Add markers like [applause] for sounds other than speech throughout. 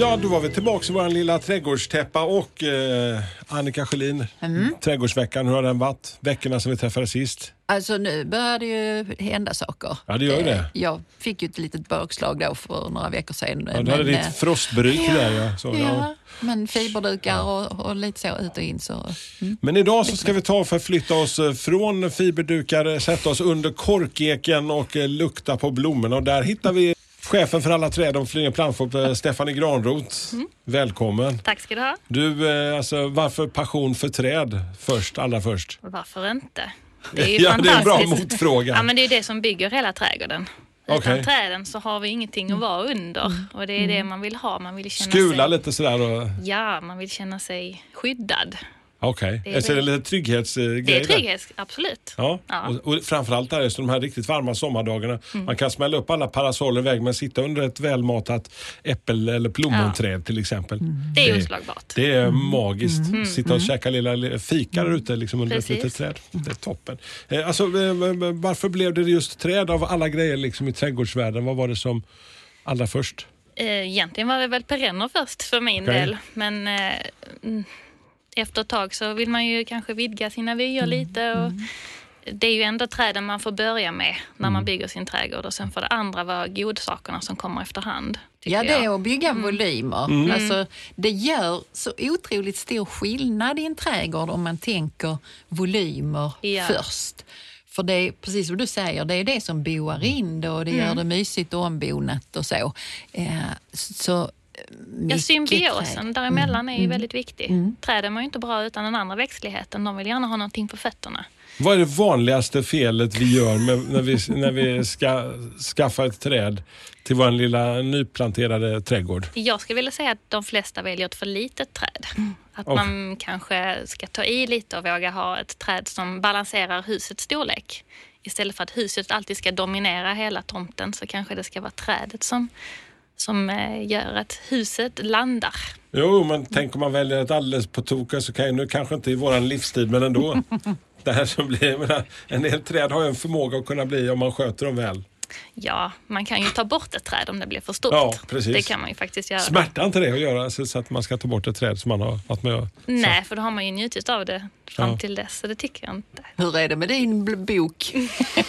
Ja, då var vi tillbaka i vår lilla trädgårdstäppa och eh, Annika Sjölin, Trädgårdsveckan, hur har den varit? Veckorna som vi träffades sist? Alltså nu börjar det ju hända saker. Ja, det gör det. Eh, Jag fick ju ett litet bakslag då för några veckor sedan. Ja, du hade Men, ditt eh, frostbryt där ja. Så, Ja, ja. men fiberdukar och, och lite så ut och in. Så, mm. Men idag så ska vi ta och förflytta oss eh, från fiberdukar, sätta oss under korkeken och lukta på blommorna. Och där hittar vi chefen för alla träd och Flyinge plantshop, eh, Stephanie Granroth. Välkommen. Tack ska du ha. Du, eh, alltså, varför passion för träd först, allra först? Varför inte? Det är ju [laughs] Ja, det är en bra fantastiskt. motfråga. Ja, men det är det som bygger hela trädgården. Utan träden så har vi ingenting att vara under. Och det är det man vill ha. Man vill känna Skula sig... lite sådär och... Ja, man vill känna sig skyddad. Okej, är så det är det. lite trygghetsgrej Det är där. trygghet, absolut. Ja, Ja. Och, och framförallt är det så de här riktigt varma sommardagarna. Mm. Man kan smälla upp alla parasoller iväg men sitta under ett välmatat äppel eller plommonträd till exempel. Det är oslagbart. Det är magiskt. Sitta Mm. och käka lilla fika där ute liksom under Precis. ett litet träd. Det är toppen. Eh, alltså, eh, varför blev det just träd av alla grejer liksom i trädgårdsvärlden? Vad var det som allra först? Eh, Egentligen var det väl perenner först för min Okej. del. Men eh, mm, efter ett tag så vill man ju kanske vidga sina vyer lite. Och Det är ju ändå träden man får börja med när man bygger sin trädgård och sen får det andra vara godsakerna som kommer efterhand. Ja, det är att bygga Mm. volymer. Alltså, det gör så otroligt stor skillnad i en trädgård om man tänker volymer Ja. först. För det är precis som du säger, det är det som boar in det och det Mm. gör det mysigt och ombonat och så. Eh, så Ja, symbiosen träd. däremellan är ju väldigt viktig. Träden mår ju inte bra utan den andra växtligheten. De vill gärna ha någonting på fötterna. Vad är det vanligaste felet vi gör med, när vi, när vi ska skaffa ett träd till vår lilla nyplanterade trädgård? Jag skulle vilja säga att de flesta väljer ett för litet träd. Att Okej. man kanske ska ta i lite och våga ha ett träd som balanserar husets storlek. Istället för att huset alltid ska dominera hela tomten så kanske det ska vara trädet som, som eh, gör att huset landar. Jo, men tänk om man väljer ett alldeles på toka så kan ju, nu kanske inte i våran livstid, men ändå. [laughs] det här som blir, menar, en del träd har ju en förmåga att kunna bli om man sköter dem väl. Ja, man kan ju ta bort ett träd om det blir för stort. Ja, precis. Det kan man ju faktiskt göra. Smärtar inte det att göra så, att man ska ta bort ett träd som man har varit med och... Nej, för då har man ju njutit av det fram Ja. till dess. Så det tycker jag inte. Hur är det med din bok?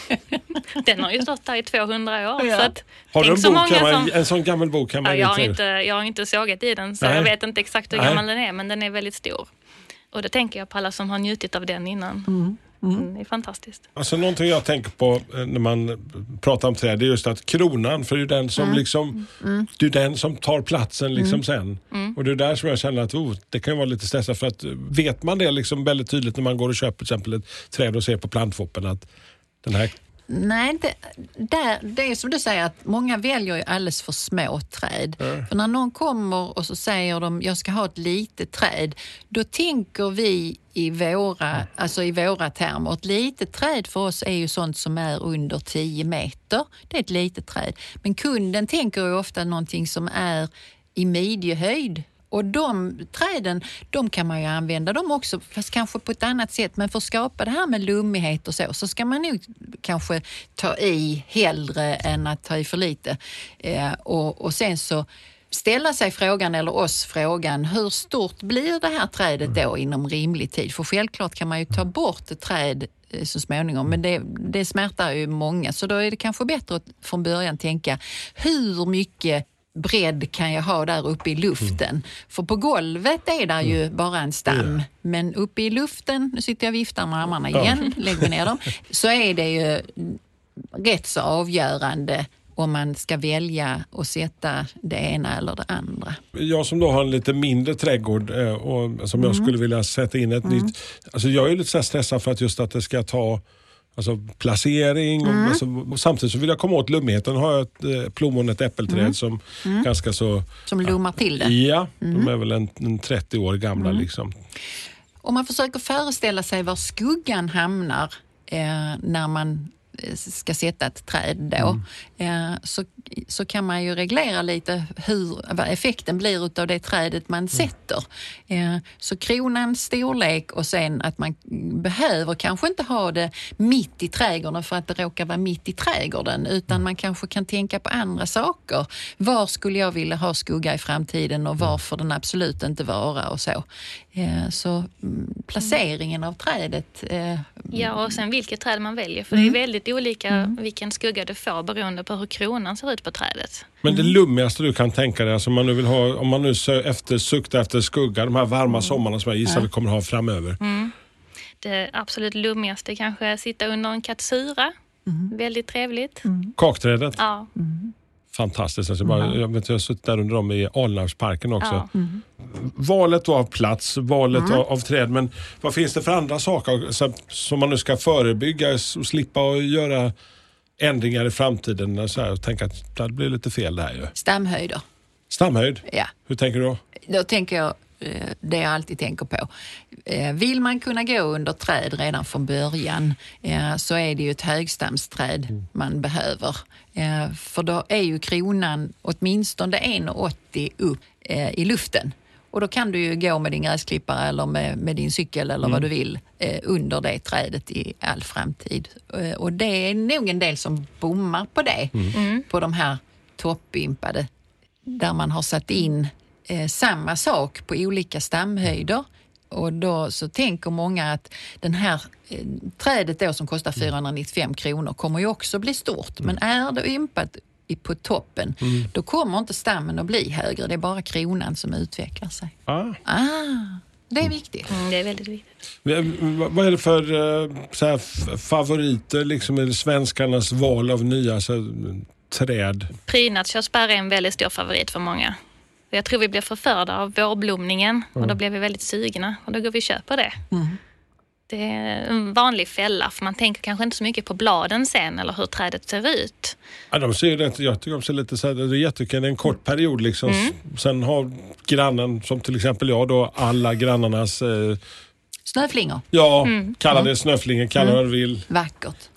[laughs] Den har ju stått där i 200 år. Ja. Så att, Har du en så bok många hemma? som... En sån gammal bok hemma Ja, i jag, har inte, jag har inte sågat i den så Nej. jag vet inte exakt hur Nej. gammal den är men den är väldigt stor. Och det tänker jag på alla som har njutit av den innan. Mm, det är fantastiskt. Alltså någonting jag tänker på eh, när man pratar om träd, det är just att kronan, för det är den som liksom, det är den som tar platsen liksom sen. Och det är där som jag känner att oh, det kan vara lite stressat för att eh, vet man det liksom väldigt tydligt när man går och köper till exempel ett träd och ser på plantfoppen att den här, Nej, inte, där, det är som du säger att många väljer ju alldeles för små träd. För när någon kommer och så säger de jag ska ha ett litet träd, då tänker vi i våra, alltså i våra termer. Ett litet träd för oss är ju sånt som är under 10 meter. Det är ett litet träd. Men kunden tänker ju ofta någonting som är i midjehöjd. Och de träden, de kan man ju använda dem också, fast kanske på ett annat sätt. Men för att skapa det här med lummighet och så, så ska man nog kanske ta i hellre än att ta i för lite. Eh, och, och sen så ställa sig frågan, eller oss frågan, hur stort blir det här trädet då inom rimlig tid? För självklart kan man ju ta bort ett träd eh, så småningom, men det, det smärtar ju många. Så då är det kanske bättre att från början tänka, hur mycket bredd kan jag ha där uppe i luften? För på golvet är där ju bara en stam, men uppe i luften, nu sitter jag och viftar med armarna igen, lägg mig ner dem, så är det ju rätt så avgörande om man ska välja att sätta det ena eller det andra. jag som då har en lite mindre trädgård eh, och som jag skulle vilja sätta in ett nytt, alltså jag är lite stressad för att just att det ska ta Alltså placering och, alltså, samtidigt så vill jag komma åt lummigheten. Har jag ett eh, plommon, ett äppelträd som ganska så Som lommar till det. Ja, de är väl en, en 30 år gamla. Liksom. om man försöker föreställa sig var skuggan hamnar eh, när man ska sätta ett träd då, eh, så, så kan man ju reglera lite hur, vad effekten blir utav det trädet man sätter. Eh, så kronans storlek och sen att man behöver kanske inte ha det mitt i trädgården för att det råkar vara mitt i trädgården utan man kanske kan tänka på andra saker. Var skulle jag vilja ha skugga i framtiden och var får den absolut inte vara och så. Eh, Så mm, placeringen av trädet eh, Ja, och sen vilket träd man väljer. För det är väldigt olika vilken skugga du får beroende på hur kronan ser ut på trädet. Men det lummigaste du kan tänka dig, alltså om man nu vill ha, om man nu sö- efter, suktar efter skugga, de här varma sommarna som jag gissar vi kommer ha framöver. Det absolut lummigaste kanske är att sitta under en katsura. Väldigt trevligt. Kakträdet, Ja, fantastiskt. Alltså bara, jag, vet, jag har suttit där under dem i Alnarpsparken också. ja. Valet då av plats, valet av, av träd, men vad finns det för andra saker som, som man nu ska förebygga och slippa att göra ändringar i framtiden? Så här, och tänka att det blir lite fel där ju. stamhöjder. Stamhöjd, Ja. hur tänker du då? Då tänker jag det jag alltid tänker på. Eh, Vill man kunna gå under träd redan från början eh, så är det ju ett högstamsträd man behöver. Eh, För då är ju kronan åtminstone 1,80 upp eh, i luften. Och då kan du ju gå med din gräsklippare eller med, med din cykel eller vad du vill eh, under det trädet i all framtid. Eh, och det är nog en del som bommar på det, på de här toppimpade där man har satt in eh, samma sak på olika stamhöjder. Och då så tänker många att den här eh, trädet då som kostar 495 kronor kommer ju också bli stort. Men är det ympat i, på toppen, då kommer inte stammen att bli högre. Det är bara kronan som utvecklar sig. Ah. Ah, det är viktigt. Mm, det är väldigt viktigt. Vad är det för eh, så här, favoriter liksom, i svenskarnas val av nya så, här, träd? Prydnadskörsbär är en väldigt stor favorit för många. Jag tror vi blir förförda av vårblomningen och då blir vi väldigt sugna och då går vi och köper det. Det är en vanlig fälla för man tänker kanske inte så mycket på bladen sen eller hur trädet ser ut. Ja, de ser ju rätt, jag tycker de ser lite så här, det är jättekul, det är en kort period liksom. Mm. Sen har grannen, som till exempel jag då, alla grannarnas, eh, Snöflingor, ja, Mm. kalla det snöflingor, kalla det vad du vill. vackert.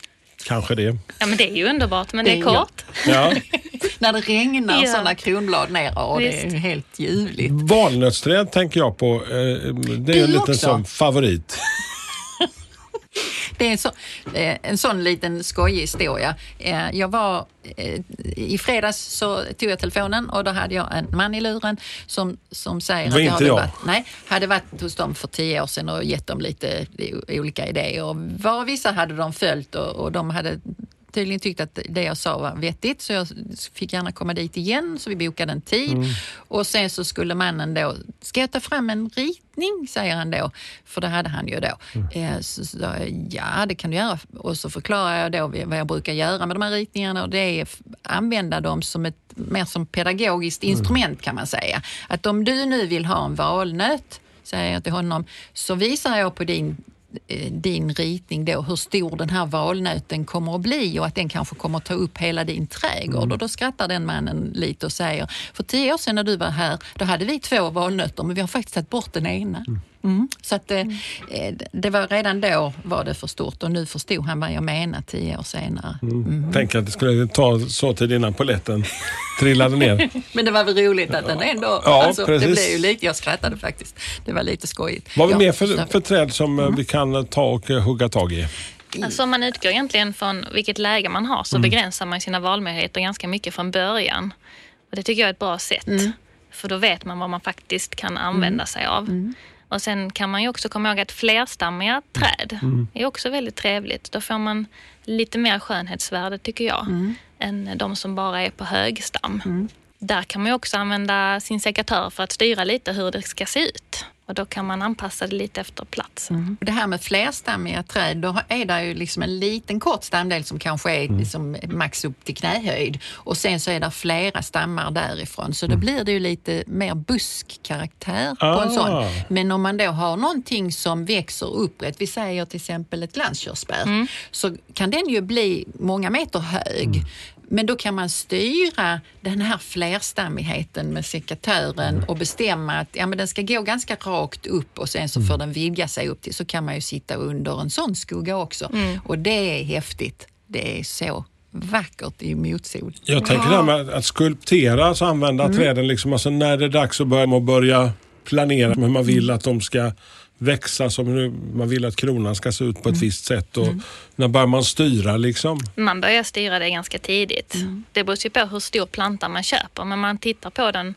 Kanske det. Ja men det är ju underbart men det är Det är- kort. Ja. [laughs] När det regnar Ja. sådana kronblad ner, och det är helt ljuvligt. Valnötsträd tänker jag på. Eh, det är Du en liten också? sån favorit. Det är en, så, eh, en sån liten skojig historia. Eh, Jag var, eh, I fredags så tog jag telefonen och då hade jag en man i luren som, som säger Det var att inte hade jag. varit, nej, hade varit hos dem för tio år sedan och gett dem lite olika idéer. Och var vissa hade de följt och, och de hade tydligen tyckt att det jag sa var vettigt så jag fick gärna komma dit igen så vi bokade en tid. Mm. Och sen så skulle mannen då, ska jag ta fram en ritning säger han då, för det hade han ju då. Mm. Eh, så jag, ja det kan du göra. Och så förklarar jag då vad jag brukar göra med de här ritningarna och det är att använda dem som ett mer som pedagogiskt Mm. instrument kan man säga. Att om du nu vill ha en valnöt, säger jag till honom, så visar jag på din din ritning då hur stor den här valnöten kommer att bli och att den kanske kommer att ta upp hela din trädgård. Och då skrattar den mannen lite och säger, för tio år sedan när du var här, då hade vi två valnötter men vi har faktiskt tagit bort den ena. Mm. Så att, eh, eh, det var redan då var det för stort och nu förstod han vad jag menar tio år senare. Tänk att det skulle ta så tid innan poletten trillade ner. [laughs] Men det var väl roligt att den ändå... Ja, alltså, det blev ju lite, jag skrattade faktiskt. Det var lite skojigt. Vad har vi Ja, mer för, för träd som eh, vi kan ta och hugga tag i? Alltså om man utgår egentligen från vilket läge man har så begränsar man sina valmöjligheter ganska mycket från början. Och Det tycker jag är ett bra sätt. För då vet man vad man faktiskt kan använda sig av. Och Sen kan man ju också komma ihåg att flerstammiga träd är också väldigt trevligt. Då får man lite mer skönhetsvärde tycker jag än de som bara är på högstam. Där kan man ju också använda sin sekatör för att styra lite hur det ska se ut. Och då kan man anpassa det lite efter platsen. Det här med flerstammiga träd, då är det ju liksom en liten kort stamdel som kanske är Mm. liksom max upp till knähöjd och sen så är det flera stammar därifrån så då Mm. blir det ju lite mer buskkaraktär på en sån. Ah. Men om man då har någonting som växer upprätt, vi säger till exempel ett glanskörsbär, så kan den ju bli många meter hög. Men då kan man styra den här flerstammigheten med sekatören och bestämma att ja, men den ska gå ganska rakt upp och sen så får den vidga sig upp till så kan man ju sitta under en sån skugga också. Och det är häftigt. Det är så vackert i motsol. Jag tänker det här med att skulptera, alltså använda träden liksom, alltså när det är dags att börja, börja planera hur man vill att de ska växa, som man vill att kronan ska se ut på ett visst sätt. Och När börjar man styra liksom? Man börjar styra det ganska tidigt. Det beror ju på hur stor planta man köper, men man tittar på den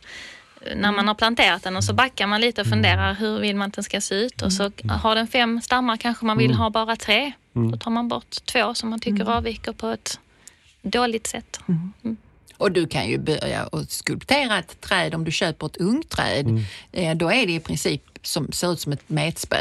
eh, när man har planterat den och så backar man lite och funderar hur vill man att den ska se ut och så har den fem stammar kanske man vill ha bara tre. Då tar man bort två som man tycker avviker på ett dåligt sätt. Och du kan ju börja att skulptera ett träd om du köper ett ungträd. Eh, Då är det i princip som ser ut som ett metspö.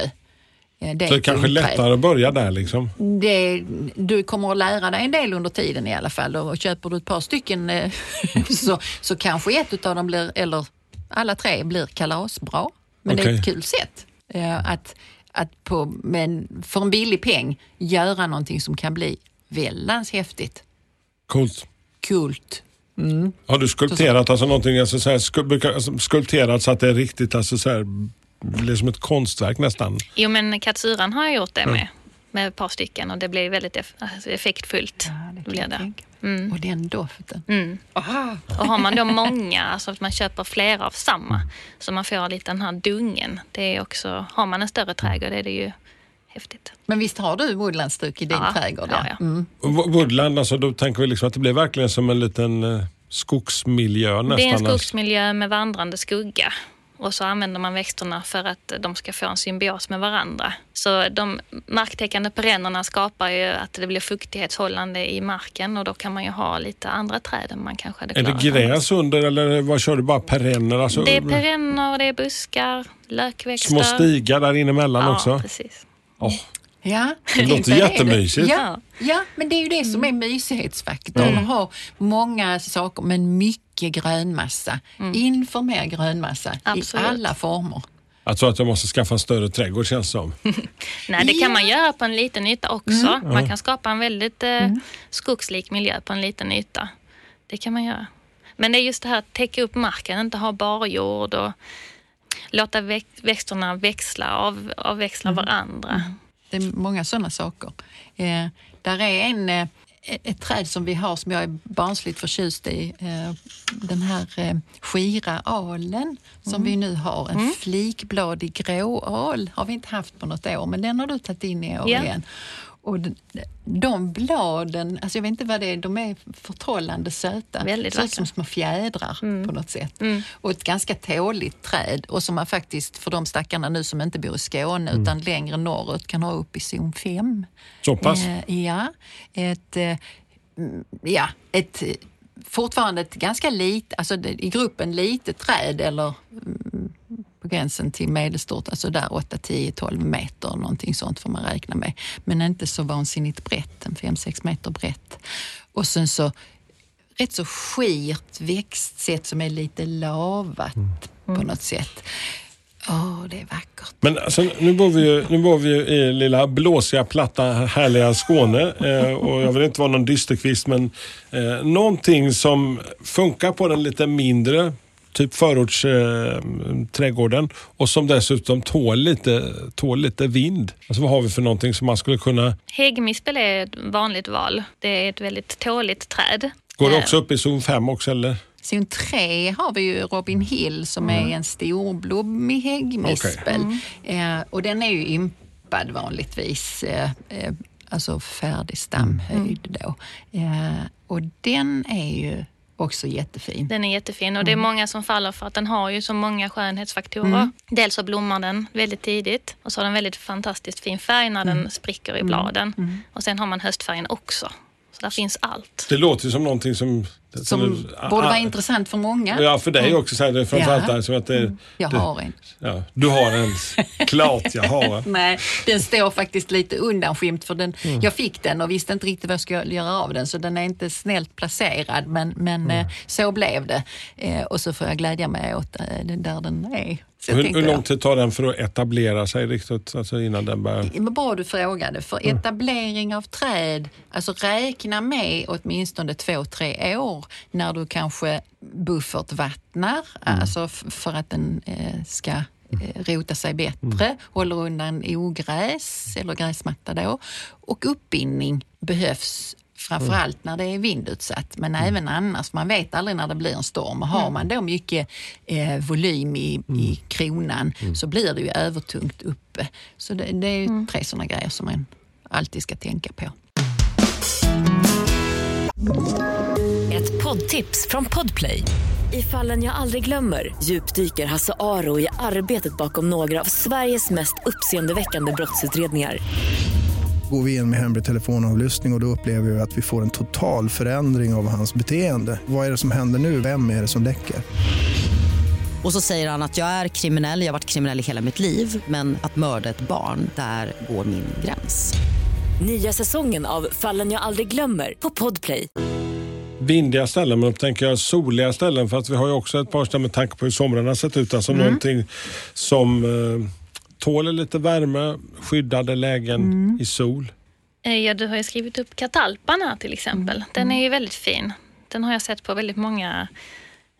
Det Så det är kanske lättare att börja där liksom. Det, du kommer att lära dig en del under tiden i alla fall och köper du ett par stycken eh, [laughs] så, så kanske ett av dem blir, eller alla tre blir kalasbra. Men det är ett kul sätt att, att på, men för en billig peng göra någonting som kan bli väldans häftigt. Coolt. Kult. Har du skulpterat alltså någonting, alltså så här, alltså, skulpterat så att det är riktigt, alltså så här, blir som ett konstverk nästan? Jo men katsuran har jag gjort det med. Med ett par stycken och det blir väldigt alltså, effektfullt. blir det. Mm. Och den doften. Mm. Och har man då många, alltså att man köper flera av samma, så man får lite den här dungen. Det är också, har man en större trädgård är det ju häftigt. Men visst har du woodlandstuk i din Ja, trädgård? ja, ja. Mm. Woodland, alltså, då tänker vi liksom att det blir verkligen som en liten eh, skogsmiljö nästan. Det är en skogsmiljö med vandrande skugga. Och så använder man växterna för att de ska få en symbios med varandra. Så de marktäckande perennerna skapar ju att det blir fuktighetshållande i marken och då kan man ju ha lite andra träd än man kanske hade Är det klarat annars. gräs under eller vad kör du? Bara perenner? Alltså, Det är perenner, det är buskar, lökväxter. små stigar där inemellan ja, också? precis. Åh, Ja, Det låter jättemysigt. Ja, ja, men det är ju det som är mysighetsfaktorn. Att ha många saker men mycket grönmassa. Inför mer grönmassa Absolut. i alla former. alltså att jag måste skaffa en större trädgård känns som. [laughs] Nej, det kan man göra på en liten yta också. Man kan skapa en väldigt eh, skogslik miljö på en liten yta. Det kan man göra. Men det är just det här att täcka upp marken, inte ha barjord och låta väx- växterna växla, av, avväxla varandra. Det är många sådana saker. Eh, där är en, eh, ett träd som vi har som jag är barnsligt förtjust i. Eh, den här eh, skira alen som vi nu har. En flikbladig gråal har vi inte haft på något år men den har du tagit in i år Ja. igen. Och de, de bladen, alltså jag vet inte vad det är, de är förtrollande söta. Väldigt vackra. som små fjädrar på något sätt. Och ett ganska tåligt träd och som man faktiskt, för de stackarna nu som inte bor i Skåne utan längre norrut, kan ha upp i zon 5. Så pass? Eh, ja, ett, eh, mm, ja, ett eh, fortfarande ett ganska litet, alltså i gruppen litet träd eller mm, på gränsen till medelstort, alltså där 8, 10, 12 meter någonting sånt får man räkna med. Men inte så vansinnigt brett, en 5-6 meter brett. Och sen så rätt så skirt växtsätt som är lite lavat på något sätt. Åh, det är vackert. Men alltså, nu, bor vi ju, nu bor vi i lilla blåsiga, platta, härliga Skåne. Eh, och jag vill inte vara någon dysterkvist men eh, någonting som funkar på den lite mindre typ förortsträdgården eh, trädgården, och som dessutom tål lite, tål lite vind. Alltså vad har vi för någonting som man skulle kunna... Häggmispel är ett vanligt val. Det är ett väldigt tåligt träd. Går det Eh, också upp i zon 5 också eller? Zon 3 har vi ju Robin Hill som är en storblommig häggmispel. Eh, och den är ju ympad vanligtvis, eh, eh, alltså färdig stamhöjd då. Eh, och den är ju också jättefin. Den är jättefin och det är många som faller för att den har ju så många skönhetsfaktorer. Dels så blommar den väldigt tidigt och så har den väldigt fantastiskt fin färg när den spricker i bladen. Och sen har man höstfärgen också. Så där finns allt. Det låter ju som någonting som... Som borde vara intressant för många. Ja, för dig också. Så här, det är framförallt Ja. som att det, Jag det, har en. Ja, du har en. Klart jag har en. [laughs] Nej, den står faktiskt lite undanskymt för den, jag fick den och visste inte riktigt vad jag skulle göra av den så den är inte snällt placerad men, men eh, så blev det. Eh, och så får jag glädja mig åt eh, den där den är. Hur, hur lång tid tar den för att etablera sig riktigt? Alltså innan den börjar... Bra du frågade, för etablering av träd, alltså räkna med åtminstone två, tre år när du kanske buffertvattnar, alltså f- för att den eh, ska eh, rota sig bättre, håller undan ogräs eller gräsmatta då. Och uppbindning behövs framförallt när det är vindutsatt, men även annars. Man vet aldrig när det blir en storm. Och har man då mycket eh, volym i, i kronan så blir det ju övertungt uppe. Så det, det är ju tre sådana grejer som man alltid ska tänka på. Ett poddtips från Podplay. I fallen jag aldrig glömmer djupdyker Hasse Aro i arbetet bakom några av Sveriges mest uppseendeväckande brottsutredningar. Går vi in med hemlig telefonavlyssning och, och då upplever vi att vi får en total förändring av hans beteende. Vad är det som händer nu? Vem är det som läcker? Och så säger han att jag är kriminell, jag har varit kriminell i hela mitt liv men att mörda ett barn, där går min gräns. Nya säsongen av Fallen jag aldrig glömmer på Podplay. Vindiga ställen, men då tänker jag soliga ställen för att vi har ju också ett par ställen med tanke på hur somrarna har sett ut. Alltså någonting som eh, tåler lite värme, skyddade lägen i sol. Eh, Ja, du har ju skrivit upp Catalpan här till exempel. Den är ju väldigt fin. Den har jag sett på väldigt många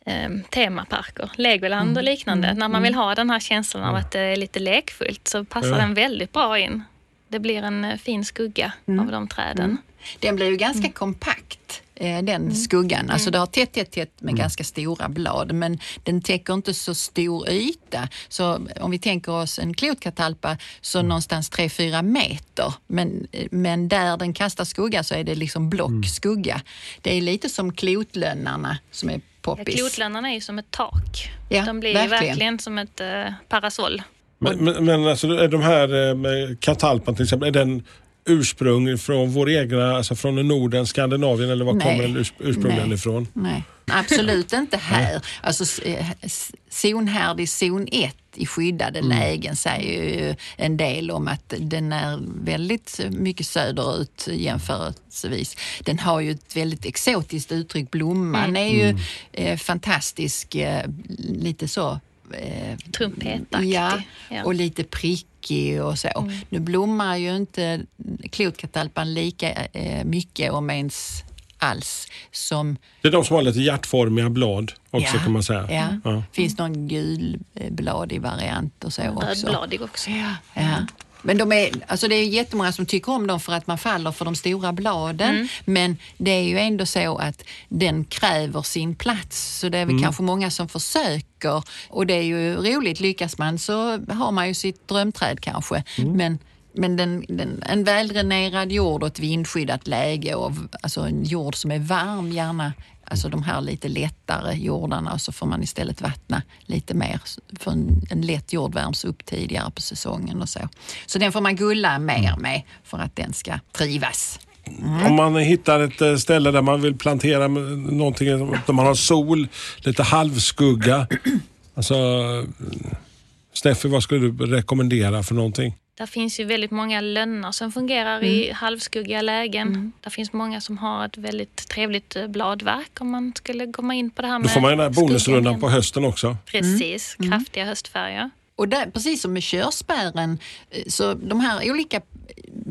eh, temaparker, Legoland och liknande. När man vill ha den här känslan av att det är lite lekfullt så passar Ja. den väldigt bra in. Det blir en eh, fin skugga av de träden. Den blir ju ganska kompakt, den skuggan. Alltså det har tätt, tätt, tätt med ganska stora blad men den täcker inte så stor yta. Så om vi tänker oss en klotkatalpa så någonstans 3-4 meter. Men, eh, men där den kastar skugga så är det liksom blockskugga. Det är lite som klotlönnarna som är Ja, poppis. Klotlönnarna är ju som ett tak. Ja, de blir verkligen. verkligen som ett eh, parasoll. Men, men, men alltså, är de här eh, med Katalpan till exempel, är den ursprung från vår egna, alltså från Norden, Skandinavien eller var Nej. kommer den urs, ursprungligen Nej. ifrån? Nej, absolut [laughs] inte här. Alltså, eh, zonhärd i zon 1 i skyddade lägen säger ju en del om att den är väldigt mycket söderut jämförelsevis. Den har ju ett väldigt exotiskt uttryck. Blomman är ju eh, fantastisk, eh, lite så eh, Trumpetaktig. Ja, och lite prickig och så. Nu blommar ju inte klotkatalpan lika eh, mycket, om ens alls, som Det är de som har lite hjärtformiga blad också Ja, kan man säga. Ja. Ja. finns någon gulbladig variant och så också. Rödbladig också. Ja. Men de är, alltså det är jättemånga som tycker om dem för att man faller för de stora bladen. Men det är ju ändå så att den kräver sin plats. Så det är väl kanske många som försöker. Och det är ju roligt, lyckas man så har man ju sitt drömträd kanske. Men men den, den, en väldränerad jord och ett vindskyddat läge och alltså en jord som är varm gärna, alltså de här lite lättare jordarna och så får man istället vattna lite mer. För en, en lätt jord värms upp tidigare på säsongen och så. Så den får man gulla mer med för att den ska trivas. Om man hittar ett eh, ställe där man vill plantera någonting, där man har sol, lite halvskugga. [clears throat] Alltså, eh, Steffi, vad skulle du rekommendera för någonting? Där finns ju väldigt många lönnar som fungerar i halvskuggiga lägen. Där finns många som har ett väldigt trevligt eh, bladverk om man skulle komma in på det här Då med får man den här bonusrundan på hösten också. Precis, kraftiga höstfärger. Och där, precis som med körsbären, eh, så de här olika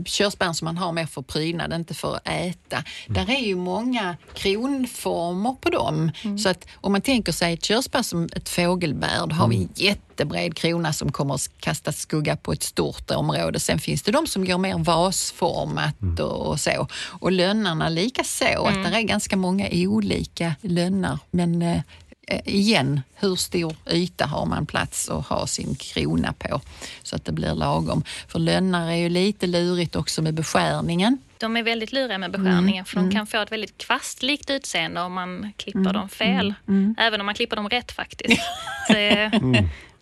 körsbären som man har mer för prydnad, inte för att äta. Där är ju många kronformer på dem. Så att om man tänker sig ett körsbär som ett fågelbär, då har vi en jättebred krona som kommer att kasta skugga på ett stort område. Sen finns det de som går mer vasformat och, och så. Och lönnarna lika så, att det är ganska många olika lönnar. Men eh, igen, hur stor yta har man plats att ha sin krona på så att det blir lagom. För lönnar är ju lite lurigt också med beskärningen. De är väldigt luriga med beskärningen för de kan få ett väldigt kvastlikt utseende om man klipper dem fel. Även om man klipper dem rätt faktiskt. [laughs] Så, eh,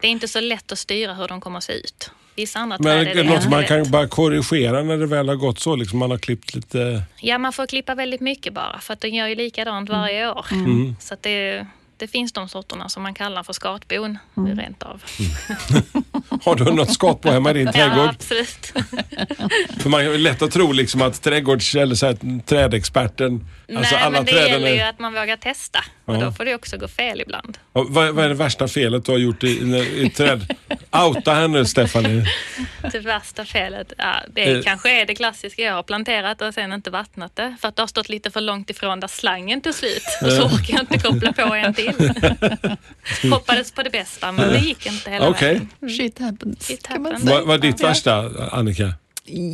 Det är inte så lätt att styra hur de kommer att se ut. Vissa andra Men är det något man kan bara korrigera när det väl har gått så? Liksom man har klippt lite... Ja, man får klippa väldigt mycket bara för att de gör ju likadant varje år. Så att det, det finns de sorterna som man kallar för skatbon rent av. [laughs] Har du något på hemma i din [laughs] Ja, trädgård? absolut. [laughs] För man är lätt att tro liksom att trädgårds eller så här, trädexperten, alltså Nej, alla men det gäller ju är... att man vågar testa. Och Ja. då får det också gå fel ibland. Och vad, vad är det värsta felet du har gjort i, i, i träd? [laughs] Outa henne Stephanie. Det värsta felet, ja, det Eh. kanske är det klassiska. Jag har planterat och sen inte vattnat det för att det har stått lite för långt ifrån där slangen tog slut. Och så orkar jag inte koppla på en till. [laughs] Hoppades på det bästa men det gick inte hela Okej. vägen. Shit happens. Shit happens. Vad vad är ditt värsta Annika?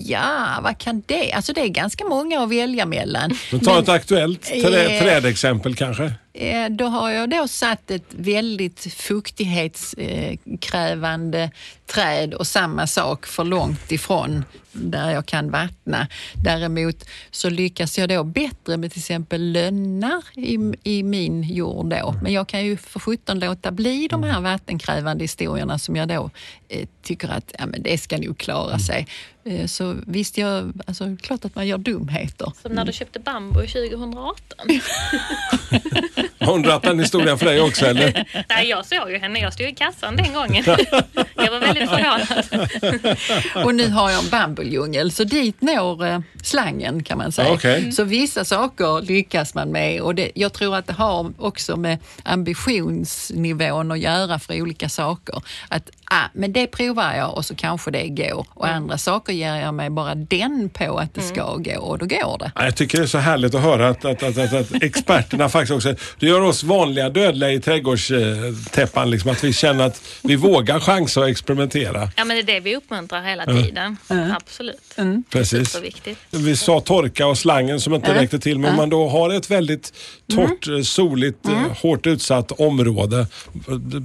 Ja, vad kan det? Alltså det är ganska många att välja mellan. Men ta ett aktuellt Eh. trädexempel kanske. Eh, Då har jag då satt ett väldigt fuktighetskrävande träd och samma sak för långt ifrån där jag kan vattna. Däremot så lyckas jag då bättre med till exempel lönnar i, i min jord då. Men jag kan ju för sjutton låta bli de här vattenkrävande historierna som jag då eh, tycker att ja, men det ska nog klara sig. Eh, så visst, jag, alltså, klart att man gör dumheter. Som när du köpte bambu 2018. [laughs] Har hon dragit den historien för dig också eller? Nej, jag såg ju henne. Jag stod i kassan den gången. [laughs] Jag var väldigt förvånad. Och nu har jag en bambuljungel, så dit når eh, slangen kan man säga. Okej. Så vissa saker lyckas man med och det, jag tror att det har också med ambitionsnivån att göra för olika saker. Att ah, men det provar jag och så kanske det går. Och andra saker ger jag mig bara den på att det ska gå och då går det. Ja, Jag tycker det är så härligt att höra att, att, att, att, att experterna [laughs] faktiskt också, det gör oss vanliga dödliga i trädgårdstäppan, liksom, att vi känner att vi vågar chansa och experimentera. Ja, men det är det vi uppmuntrar hela tiden. Absolut. Precis. Superviktigt. Vi sa torka och slangen som inte räckte till, men om man då har ett väldigt torrt, eh, soligt, eh, hårt utsatt område.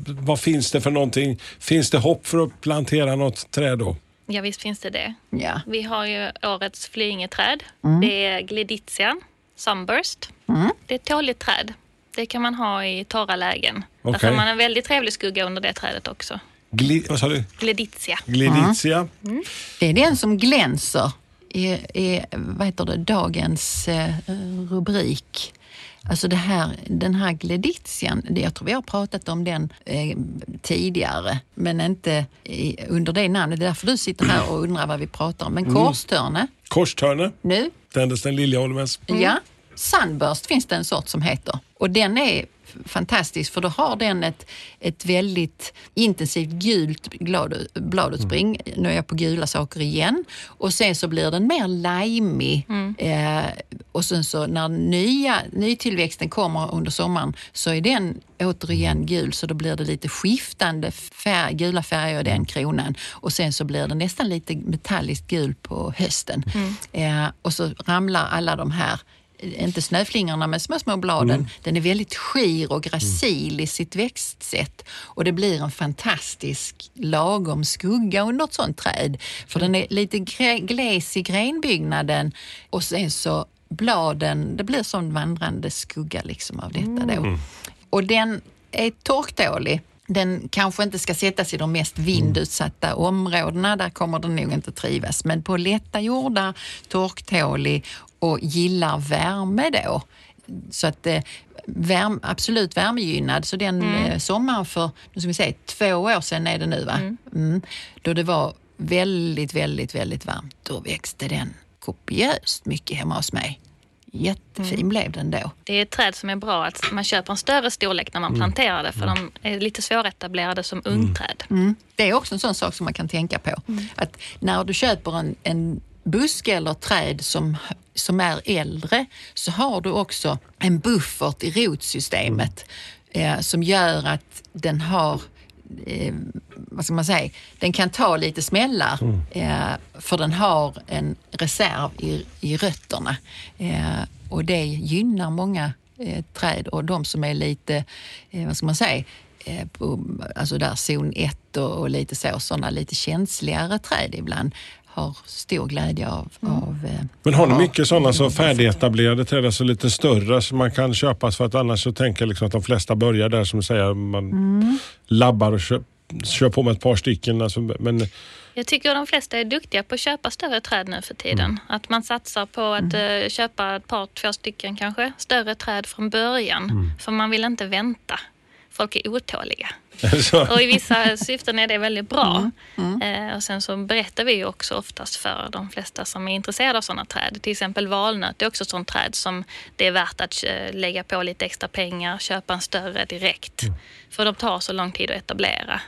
Vad finns det för någonting? Finns det hopp för att plantera något träd då? Ja, visst finns det det. Ja. Vi har ju årets flyingeträd. Det är Gleditia Sunburst. Det är ett tåligt träd. Det kan man ha i torra lägen. Där Okej. får man en väldigt trevlig skugga under det trädet också. Gli, vad sa du? Gleditia. Gliditia? Det är den som glänser i, i vad heter det, dagens eh, rubrik. Alltså det här, den här gleditian, jag tror vi har pratat om den eh, tidigare, men inte i, under det namnet. Det är därför du sitter här och undrar vad vi pratar om. Men korstörne, Korstörne? nu, Tändes den Liljeholmens? ja. Sunburst finns det en sort som heter. Och den är fantastisk för då har den ett, ett väldigt intensivt gult glad- bladutspring. Nu är jag på gula saker igen. Och sen så blir den mer limey. Eh, och sen så när nya, nytillväxten kommer under sommaren så är den återigen gul så då blir det lite skiftande färg, gula färger i den kronan. Och sen så blir det nästan lite metalliskt gul på hösten. Eh, och så ramlar alla de här inte snöflingorna men små, små bladen. Den är väldigt skir och gracil i sitt växtsätt och det blir en fantastisk lagom skugga under ett sånt träd. För den är lite gles i grenbyggnaden och sen så bladen, det blir som vandrande skugga liksom av detta då. Och den är torktålig. Den kanske inte ska sättas i de mest vindutsatta områdena, där kommer den nog inte trivas. Men på lätta jordar, torktålig och gillar värme då. Så att eh, värm, absolut värmegynnad. Så den eh, sommaren för, nu ska vi säga, två år sedan är det nu va? Mm. Då det var väldigt, väldigt, väldigt varmt, då växte den kopiöst mycket hemma hos mig. Jättefin blev den då. Det är ett träd som är bra att man köper en större storlek när man planterar det för de är lite svåretablerade som ungträd. Mm. Det är också en sån sak som man kan tänka på. Att när du köper en, en buske eller träd som, som är äldre så har du också en buffert i rotsystemet eh, som gör att den har eh, vad ska man säga, den kan ta lite smällar eh, för den har en reserv i, i rötterna. Eh, och det gynnar många eh, träd och de som är lite, eh, vad ska man säga, på, alltså där zon 1 och, och lite så, sådana lite känsligare träd ibland har stor glädje av, av eh, Men har ni mycket sådana så färdigetablerade träd, alltså lite större som man kan köpa? För att annars så tänker jag liksom att de flesta börjar där som säger, man Mm. labbar och kör, kör på med ett par stycken. Alltså, men Jag tycker de flesta är duktiga på att köpa större träd nu för tiden. Att man satsar på att eh, köpa ett par, två stycken kanske, större träd från början. För man vill inte vänta. folk är otåliga. [laughs] Och i vissa syften är det väldigt bra. Eh, och sen så berättar vi också oftast för de flesta som är intresserade av sådana träd. Till exempel valnöt är också ett sådant träd som det är värt att eh, lägga på lite extra pengar, köpa en större direkt. För de tar så lång tid att etablera.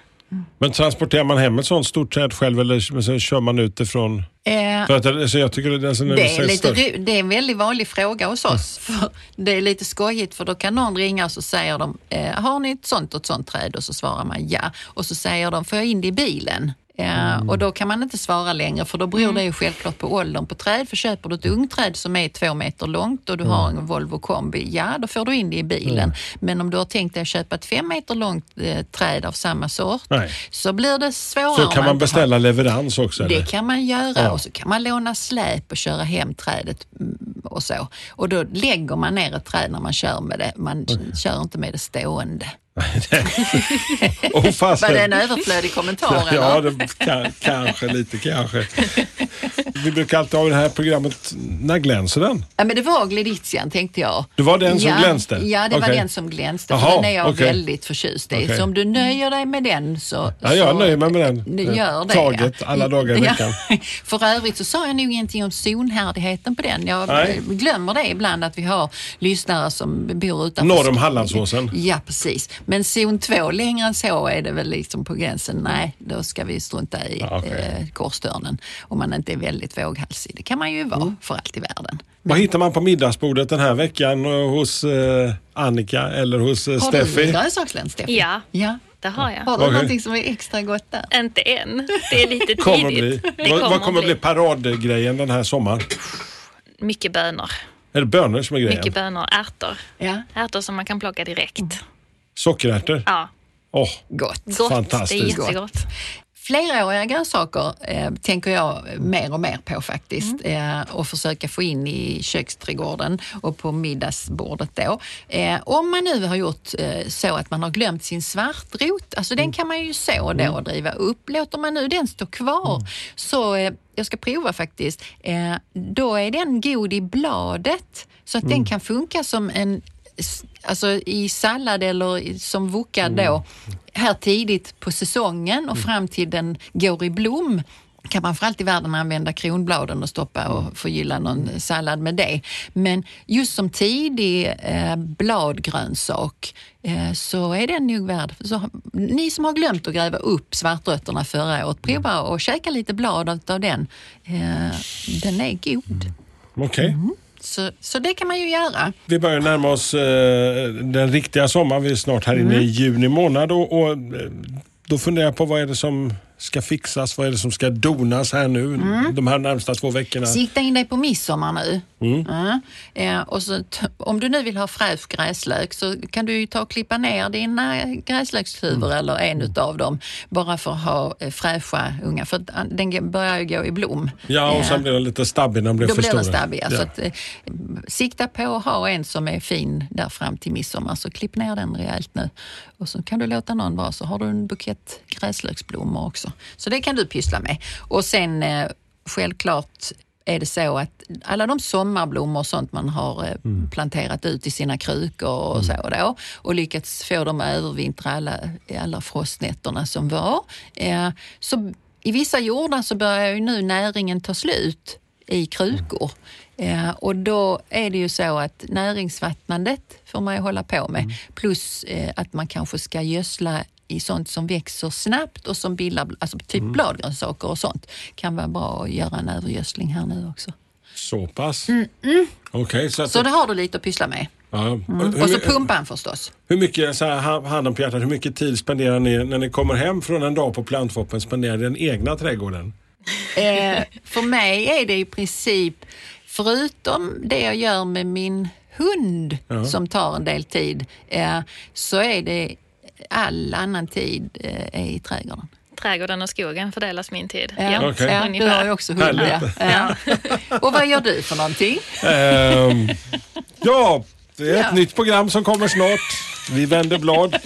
Men transporterar man hem ett sånt stort träd själv eller så kör man utifrån? Eh, För att, alltså, jag tycker det, alltså, Det är, lite, större- ro- det är en väldigt vanlig fråga hos oss. För det är lite skojigt för då kan någon ringa och så säger de, eh, har ni ett sånt och ett sånt träd? Och så svarar man ja. Och så säger de, får jag in det i bilen? Ja, Och då kan man inte svara längre för då beror det ju självklart på åldern på träd. För köper du ett ungträd som är två meter långt och du har en Volvo kombi, ja då får du in det i bilen. Men om du har tänkt dig att köpa ett fem meter långt eh, träd av samma sort Nej. så blir det svårare. Så kan man inte har- beställa leverans också? Eller? det kan man göra Ja. och så kan man låna släp och köra hem trädet mm, och så. Och då lägger man ner ett träd när man kör med det. Man kör inte med det stående. [laughs] Fasen. Var det en överflödig kommentar Ja, det, kan, kanske lite kanske. Vi brukar alltid ha det här programmet, när glänser den? Ja, men det var gleditian tänkte jag. Det var den som ja, glänste? Ja, det var Okej. den som glänste. För den är jag okej. väldigt förtjust i. Okej. Så om du nöjer dig med den så... Ja, jag så, nöjer mig med den. Gör det. Taget alla dagar i veckan. [laughs] För övrigt så sa jag nog ingenting om zonhärdigheten på den. Jag Nej. glömmer det ibland att vi har lyssnare som bor utanför... Norr om Hallandsåsen. Ja, precis. Men zon 2, längre än så är det väl liksom på gränsen. Nej, då ska vi strunta i okej. eh, korsdörren om man inte är väldigt våghalsig. Det kan man ju vara Mm. för allt i världen. Vad hittar man på middagsbordet den här veckan eh, hos eh, Annika eller hos eh, Har du Steffi? grönsakslän, Steffi? Ja, ja. det har jag. Har du Okej. någonting som är extra gott där? Inte än. Det är lite Kommer bli. tidigt. Det Vad, vad kommer bli paradgrejen den här sommaren? Mycket bönor. Är det bönor som är grejen? Mycket bönor. Ärtor. Ja. Ärtor som man kan plocka direkt. Sockerärtor? Ja, Åh, Gott. gott. Fantastiskt. Det är jättegott. Fleråriga grönsaker eh, tänker jag mer och mer på faktiskt eh, och försöka få in i köksträdgården och på middagsbordet då. Eh, om man nu har gjort eh, så att man har glömt sin svartrot, alltså den kan man ju så då och driva upp. Låter man nu den stå kvar så eh, jag ska prova faktiskt. Eh, då är den god i bladet så att den kan funka som en Alltså i sallad eller som vokad då här tidigt på säsongen och fram till den går i blom kan man för allt i världen använda kronbladen och stoppa och förgylla någon sallad med det. Men just som tidig eh, bladgrönsak eh, så är den nog värd. Så, ni som har glömt att gräva upp svartrötterna förra året, prova att käka lite blad av den. Eh, den är god. okej. Mm. Så, så det kan man ju göra. Vi börjar närma oss eh, den riktiga sommaren. Vi är snart här inne i juni månad och, och eh, då funderar jag på vad är det som ska fixas? Vad är det som ska donas här nu de här närmsta två veckorna? Sikta in dig på midsommar nu. Mm. Eh, och så, om du nu vill ha fräsch gräslök så kan du ta och klippa ner dina gräslökshuvor Mm. eller en utav dem bara för att ha eh, fräscha unga. För ah, den börjar ju gå i blom. Ja, och Eh, sen blir den lite stabbig när den blir då för blir stora. den stabbig. Ja. Så att, eh, sikta på att ha en som är fin där fram till midsommar. Så klipp ner den rejält nu. Och så kan du låta någon vara så har du en bukett gräslöksblommor också. Så det kan du pyssla med. Och sen eh, självklart är det så att alla de sommarblommor och sånt man har eh, planterat ut i sina krukor och så då och lyckats få dem att övervintra alla, alla frostnätterna som var. Eh, så i vissa jordar så börjar ju nu näringen ta slut i krukor. Eh, och då är det ju så att näringsvattnandet får man ju hålla på med. Plus eh, att man kanske ska gödsla i sånt som växer snabbt och som bildar, alltså typ bladgrönsaker och sånt. Kan vara bra att göra en övergödsling här nu också. Så pass? Okej, så, att, Så det har du lite att pyssla med. ja. Mm. Och så pumpan förstås. hur mycket, så här, ha- handen på hjärtat, hur mycket tid spenderar ni när ni kommer hem från en dag på plantfoppen? Spenderar ni den egna trädgården? Eh, för mig är det i princip, förutom det jag gör med min hund som tar en del tid, eh, så är det all annan tid eh, i trädgården. Trädgården och skogen fördelas min tid. Ja, Okej. ja, du har ju också hund. Ja. Ja. Och vad gör du för någonting? Ehm, ja, det är ett Ja. nytt program som kommer snart. Vi vänder blad.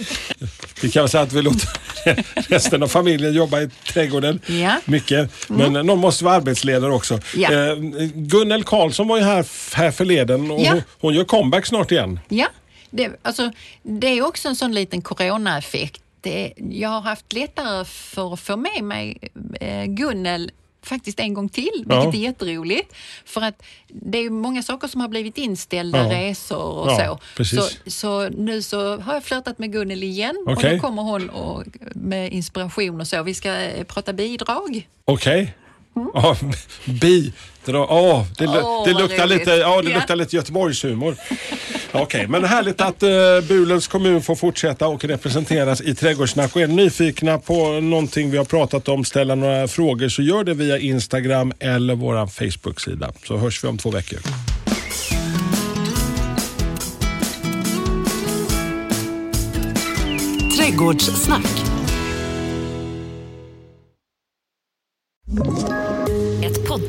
Vi kan säga att vi låter [laughs] resten av familjen jobba i trädgården Ja. mycket. Men någon måste vara arbetsledare också. Ja. Eh, Gunnel Karlsson var ju här, här förleden och Ja. hon, hon gör comeback snart igen. Ja, det, alltså, det är också en sån liten coronaeffekt. Det, jag har haft lättare för att få med mig eh, Gunnel faktiskt en gång till, vilket Ja. är jätteroligt. För att det är många saker som har blivit inställda, Ja. resor och Ja, så. så. Så nu så har jag flörtat med Gunnel igen och Okej. då kommer hon och, med inspiration och så. Vi ska eh, prata bidrag. Okej. Ja, [laughs] bidrag. Åh, det, Mm. Åh, det, luktar lite, ja, det Ja. luktar lite Göteborgshumor. Okej, men härligt att uh, Bulens kommun får fortsätta och representeras i Trädgårdssnack. Och är nyfikna på någonting vi har pratat om, ställa några frågor så gör det via Instagram eller vår Facebook-sida. Så hörs vi om två veckor. Trädgårdssnack.